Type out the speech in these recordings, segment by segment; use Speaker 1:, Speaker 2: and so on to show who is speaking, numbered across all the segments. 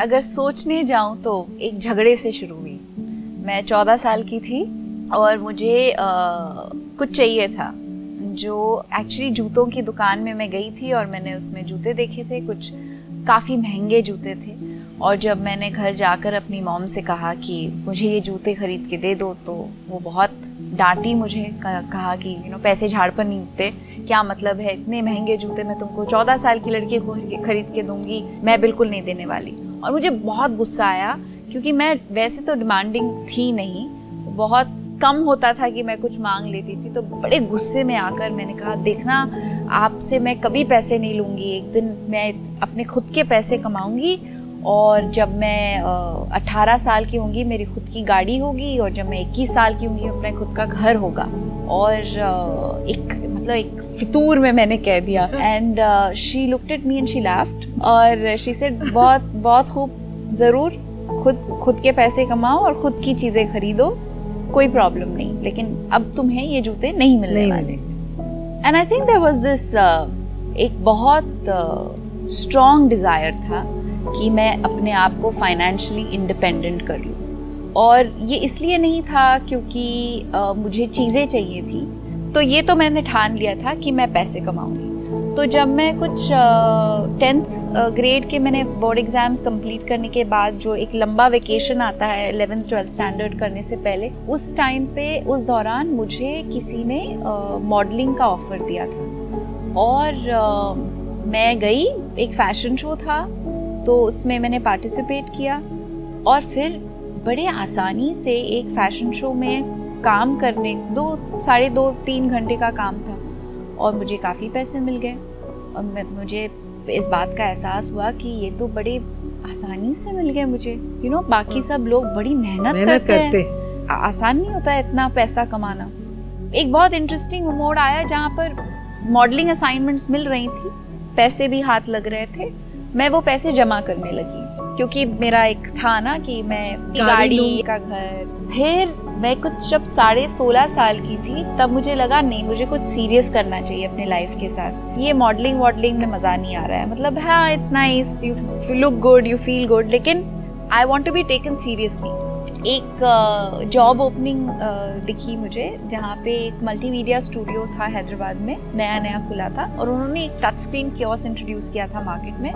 Speaker 1: अगर सोचने जाऊँ तो एक झगड़े से शुरू हुई। मैं चौदह साल की थी और मुझे आ, कुछ चाहिए था जो एक्चुअली जूतों की दुकान में मैं गई थी और मैंने उसमें जूते देखे थे कुछ काफ़ी महँगे जूते थे। और जब मैंने घर जाकर अपनी मॉम से कहा कि मुझे ये जूते खरीद के दे दो तो वो बहुत डांटी मुझे कहा कि यू नो पैसे झाड़ पर नहीं उठते। क्या मतलब है? इतने महँगे जूते मैं तुमको चौदह साल की लड़की को खरीद के दूँगी मैं बिल्कुल नहीं देने वाली। और मुझे बहुत गुस्सा आया, क्योंकि मैं वैसे तो डिमांडिंग थी नहीं। बहुत कम होता था कि मैं कुछ मांग लेती थी तो बड़े गुस्से में आकर मैंने कहा, देखना, आपसे मैं कभी पैसे नहीं लूँगी, एक दिन मैं अपने खुद के पैसे कमाऊँगी और जब मैं अठारह साल की होंगी, मेरी खुद की गाड़ी होगी और जब मैं इक्कीस साल की होंगी, अपने खुद का घर होगा। और एक मतलब एक फितूर में मैंने कह दिया. And she looked at me and she laughed और शी सेड बहुत बहुत खूब. ज़रूर खुद खुद के पैसे कमाओ और ख़ुद की चीज़ें खरीदो. कोई प्रॉब्लम नहीं. लेकिन अब तुम्हें ये जूते नहीं मिलने नहीं वाले. And I think there was this एक बहुत स्ट्रॉन्ग uh, डिज़ायर था कि मैं अपने आप को फाइनेंशली इंडिपेंडेंट कर. लूँ और ये इसलिए नहीं था क्योंकि uh, मुझे चीज़ें चाहिए थी. तो ये तो मैंने ठान लिया था कि मैं पैसे कमाऊँगी। तो जब मैं कुछ टेंथ ग्रेड के मैंने बोर्ड एग्ज़ाम्स कंप्लीट करने के बाद जो एक लंबा वेकेशन आता है एलेवेंथ ट्वेल्थ स्टैंडर्ड करने से पहले उस टाइम पे उस दौरान मुझे किसी ने मॉडलिंग का ऑफ़र दिया था। और uh, मैं गई एक फ़ैशन शो था तो उसमें मैंने पार्टिसिपेट किया। और फिर बड़े आसानी से एक फ़ैशन शो में काम करने दो साढ़े दो तीन घंटे का काम था और मुझे काफ़ी पैसे मिल गए और मुझे इस बात का एहसास हुआ कि ये तो बड़े आसानी से मिल गए मुझे। यू you नो know, बाकी सब लोग बड़ी मेहनत करते, करते हैं। आसान नहीं होता इतना पैसा कमाना। एक बहुत इंटरेस्टिंग मोड आया जहाँ पर मॉडलिंग असाइनमेंट्स मिल रही थी। पैसे भी हाथ लग रहे थे। मैं वो पैसे जमा करने लगी क्योंकि मेरा एक था ना कि मैं गाड़ी का घर फिर मैं कुछ जब साढ़े सोलह साल की थी, तब मुझे लगा, नहीं, मुझे कुछ सीरियस करना चाहिए अपने लाइफ के साथ. ये मॉडलिंग वॉडलिंग में मज़ा नहीं आ रहा है। मतलब हाँ it's nice you look good you feel good लेकिन I want to be taken seriously एक जॉब ओपनिंग दिखी मुझे, जहाँ पे एक मल्टीमीडिया स्टूडियो था हैदराबाद में नया नया खुला था, और उन्होंने एक टच स्क्रीन क्योस इंट्रोड्यूस किया था मार्केट में,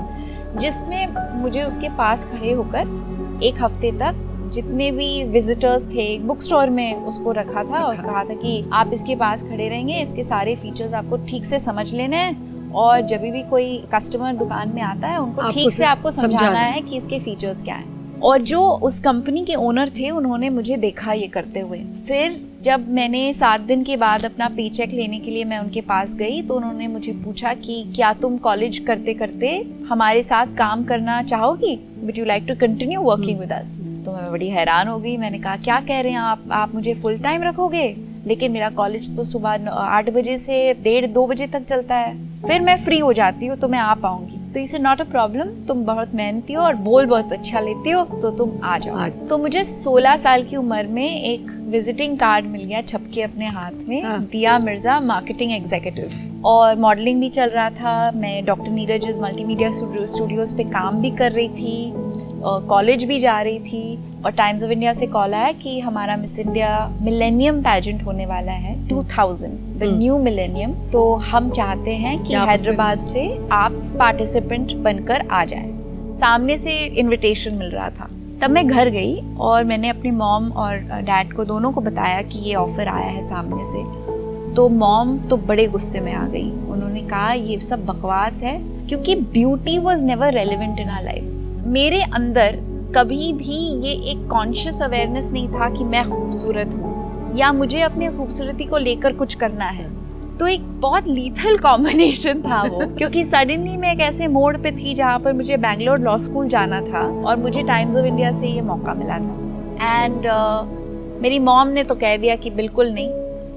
Speaker 1: जिसमें मुझे उसके पास खड़े होकर एक हफ़्ते तक जितने भी विजिटर्स थे बुक स्टोर में उसको रखा था और कहा था कि आप इसके पास खड़े रहेंगे इसके सारे फीचर्स आपको ठीक से समझ लेने हैं और जब भी कोई कस्टमर दुकान में आता है उनको ठीक से आपको समझाना है कि इसके फीचर्स क्या हैं। और जो उस कंपनी के ओनर थे उन्होंने मुझे देखा ये करते हुए। फिर जब मैंने सात दिन के बाद अपना पे चेक लेने के लिए मैं उनके पास गई तो उन्होंने मुझे पूछा कि क्या तुम कॉलेज करते करते हमारे साथ काम करना चाहोगी? But you like to continue working with us तो मैं बड़ी हैरान हो गई। मैंने कहा क्या कह रहे हैं आप? आप मुझे फुल टाइम रखोगे? लेकिन मेरा कॉलेज तो सुबह आठ बजे से डेढ़ दो बजे तक चलता है। फिर मैं फ्री हो जाती हूँ तो मैं आ पाऊँगी। तो इसे नॉट अ प्रॉब्लम तुम बहुत मेहनती हो और बोल बहुत अच्छा लेती हो तो तुम आ जाओ। तो मुझे 16 साल की उम्र में एक विजिटिंग कार्ड मिल गया छपके अपने हाथ में हाँ। दिया मिर्ज़ा मार्केटिंग एग्जीक्यूटिव और मॉडलिंग भी चल रहा था मैं डॉक्टर नीरज मल्टीमीडिया स्टूडियोज पे काम भी कर रही थी। कॉलेज भी जा रही थी और टाइम्स ऑफ़ इंडिया से कॉल आया कि हमारा मिस इंडिया मिलेनियम पैजेंट होने वाला है 2000 द न्यू मिलेनियम तो हम चाहते हैं कि हैदराबाद से आप पार्टिसिपेंट बनकर आ जाए। सामने से इनविटेशन मिल रहा था। तब मैं घर गई और मैंने अपनी मॉम और डैड को दोनों को बताया कि ये ऑफ़र आया है सामने से। तो मॉम तो बड़े गुस्से में आ गई। उन्होंने कहा ये सब बकवास है क्योंकि beauty was never relevant in our life मेरे अंदर कभी भी ये एक कॉन्शियस अवेयरनेस नहीं था कि मैं खूबसूरत हूँ या मुझे अपने खूबसूरती को लेकर कुछ करना है। तो एक बहुत लीथल कॉम्बिनेशन था वो क्योंकि सडनली मैं एक ऐसे मोड़ पे थी जहाँ पर मुझे बैंगलोर लॉ स्कूल जाना था और मुझे टाइम्स ऑफ़ इंडिया से ये मौका मिला था। एंड uh, मेरी मॉम ने तो कह दिया कि बिल्कुल नहीं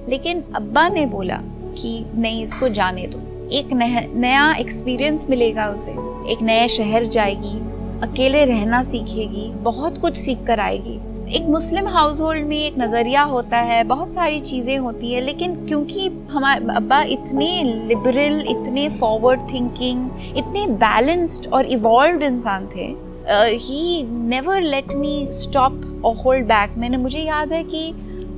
Speaker 1: लेकिन अब्बा ने बोला कि, नहीं, इसको जाने दो। एक नया एक्सपीरियंस मिलेगा उसे। एक नए शहर जाएगी, अकेले रहना सीखेगी, बहुत कुछ सीख कर आएगी। एक मुस्लिम हाउस होल्ड में एक नज़रिया होता है, बहुत सारी चीज़ें होती है, लेकिन क्योंकि हमारे, अब्बा इतने लिबरल इतने फॉरवर्ड थिंकिंग इतने बैलेंस्ड और इवॉल्व इंसान थे he never let me stop और होल्ड बैक मैंने, मुझे याद है कि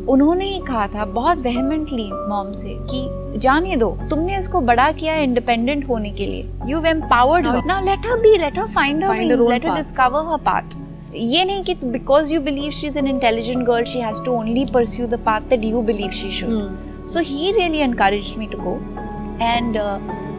Speaker 1: उन्होंने ही कहा था बहुत वेहमेंटली मॉम से कि जाने दो तुमने इसको बड़ा किया इंडिपेंडेंट होने के लिए। यू एम्पावर्ड ना let her be let her find her let her discover her path ये नहीं कि because you believe she is an intelligent girl she has to only pursue the path that you believe she should so he really encourage me to go and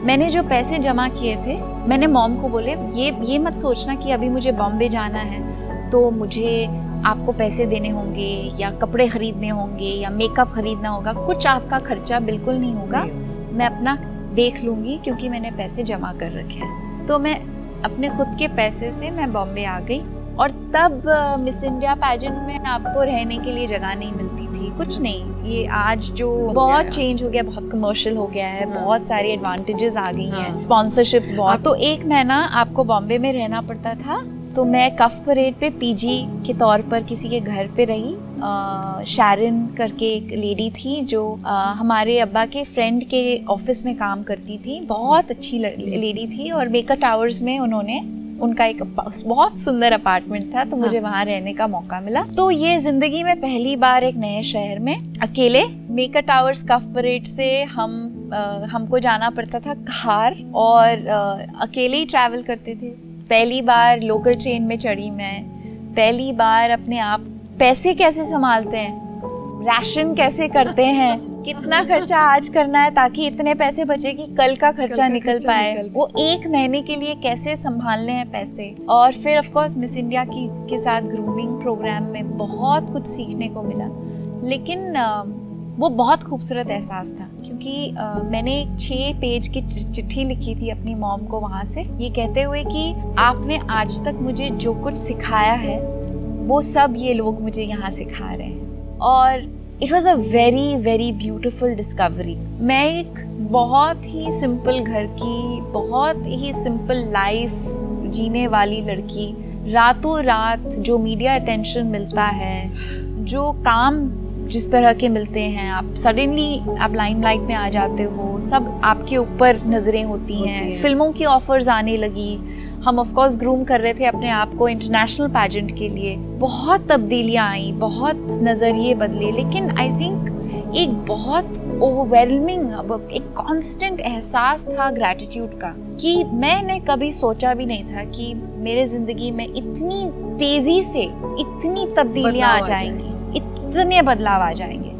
Speaker 1: मैंने जो पैसे जमा किए थे मैंने मॉम को बोले ये ये मत सोचना कि अभी मुझे बॉम्बे जाना है तो मुझे आपको पैसे देने होंगे या कपड़े खरीदने होंगे या मेकअप खरीदना होगा कुछ आपका खर्चा बिल्कुल नहीं होगा। मैं अपना देख लूँगी क्योंकि मैंने पैसे जमा कर रखे हैं। तो मैं अपने खुद के पैसे से मैं बॉम्बे आ गई और तब मिस इंडिया पैजेंट में आपको रहने के लिए जगह नहीं मिलती थी। कुछ नहीं। ये आज जो बहुत चेंज हो गया बहुत कमर्शियल हो गया है हाँ। बहुत सारी एडवांटेजेस आ गई हैं। स्पॉन्सरशिप्स हाँ। बहुत। तो एक महीना आपको बॉम्बे में रहना पड़ता था। तो मैं कफ परेड पे पीजी के तौर पर किसी के घर पे रही। शैरन करके एक लेडी थी जो आ, हमारे अब्बा के फ्रेंड के ऑफ़िस में काम करती थी। बहुत अच्छी लेडी थी और मेका टावर्स में उन्होंने उनका एक बहुत सुंदर अपार्टमेंट था तो हाँ. मुझे वहाँ रहने का मौका मिला। तो ये ज़िंदगी में पहली बार एक नए शहर में अकेले मेका टावर्स कफ परेड से हम आ, हमको जाना पड़ता था कार और आ, अकेले ही ट्रैवल करते थे। पहली बार लोकल ट्रेन में चढ़ी मैं पहली बार अपने आप पैसे कैसे संभालते हैं राशन कैसे करते हैं कितना खर्चा आज करना है ताकि इतने पैसे बचे कि कल का खर्चा कल निकल पाए। निकल वो एक महीने के लिए कैसे संभालने हैं पैसे? और फिर ऑफ़ कोर्स मिस इंडिया की के साथ ग्रूमिंग प्रोग्राम में बहुत कुछ सीखने को मिला। लेकिन वो बहुत खूबसूरत एहसास था क्योंकि आ, मैंने छः पेज की चिट्ठी लिखी थी अपनी मॉम को वहाँ से। ये कहते हुए कि आपने आज तक मुझे जो कुछ सिखाया है वो सब ये लोग मुझे यहाँ सिखा रहे हैं। और it was a very very beautiful discovery मैं एक बहुत ही सिंपल घर की बहुत ही सिंपल लाइफ जीने वाली लड़की रातों रात जो मीडिया अटेंशन मिलता है जो काम जिस तरह के मिलते हैं आप सडनली आप लाइन लाइमलाइट में आ जाते हो सब आपके ऊपर नज़रें होती हैं। फ़िल्मों की ऑफर्स आने लगी। हम ऑफ़ कोर्स ग्रूम कर रहे थे अपने आप को इंटरनेशनल पैजेंट के लिए। बहुत तब्दीलियाँ आई बहुत नज़रिए बदले लेकिन आई थिंक एक बहुत ओवरवेलमिंग एक कांस्टेंट एहसास था ग्रैटिट्यूड का कि मैंने कभी सोचा भी नहीं था कि मेरे ज़िंदगी में इतनी तेज़ी से इतनी तब्दीलियाँ आ जाएँगी। इतने बदलाव आ जाएँगे।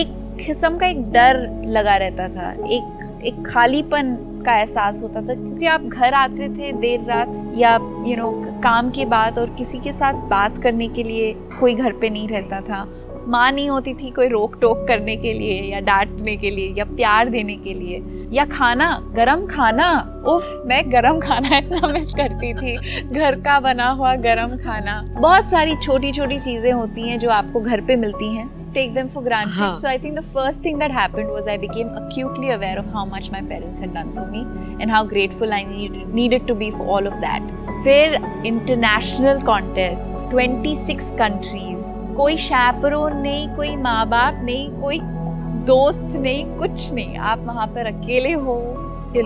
Speaker 1: एक किस्म का एक डर लगा रहता था एक एक खालीपन का एहसास होता था क्योंकि आप घर आते थे देर रात या यू you नो know, काम के बाद और किसी के साथ बात करने के लिए कोई घर पे नहीं रहता था। माँ नहीं होती थी कोई रोक टोक करने के लिए या डांटने के लिए या प्यार देने के लिए। या खाना गरम खाना। उफ मैं गरम खाना इतना मिस करती थी। घर का बना हुआ गरम खाना। बहुत सारी छोटी छोटी चीज़ें होती हैं जो आपको घर पे मिलती हैं। Take them for granted so I think the first thing that happened was I became acutely aware of how much my parents had done for me and how grateful I needed to be for all of that फिर international contest 26 countries कोई chaperone नहीं कोई माँ बाप नहीं कोई दोस्त नहीं कुछ नहीं। आप वहाँ पर अकेले हो।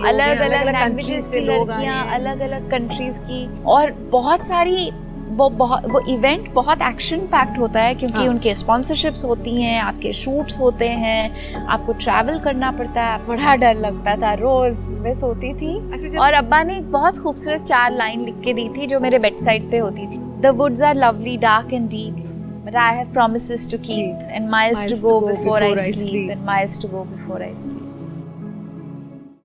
Speaker 1: अलग अलग लैंग्वेजेस की लड़कियाँ अलग अलग कंट्रीज़ की। और बहुत सारी वो बहुत वो इवेंट बहुत एक्शन पैक्ट होता है क्योंकि हाँ. उनके स्पॉन्सरशिप्स होती हैं आपके शूट्स होते हैं आपको ट्रैवल करना पड़ता है बड़ा डर लगता था। रोज मैं सोती थी अच्छा और अब्बा ने एक बहुत खूबसूरत चार लाइन लिख के दी थी जो मेरे बेड साइड पे होती थी। The woods are lovely dark and deep But I have promises to keep and miles, miles to go, to go before, before I, I sleep, sleep and miles to go before I sleep.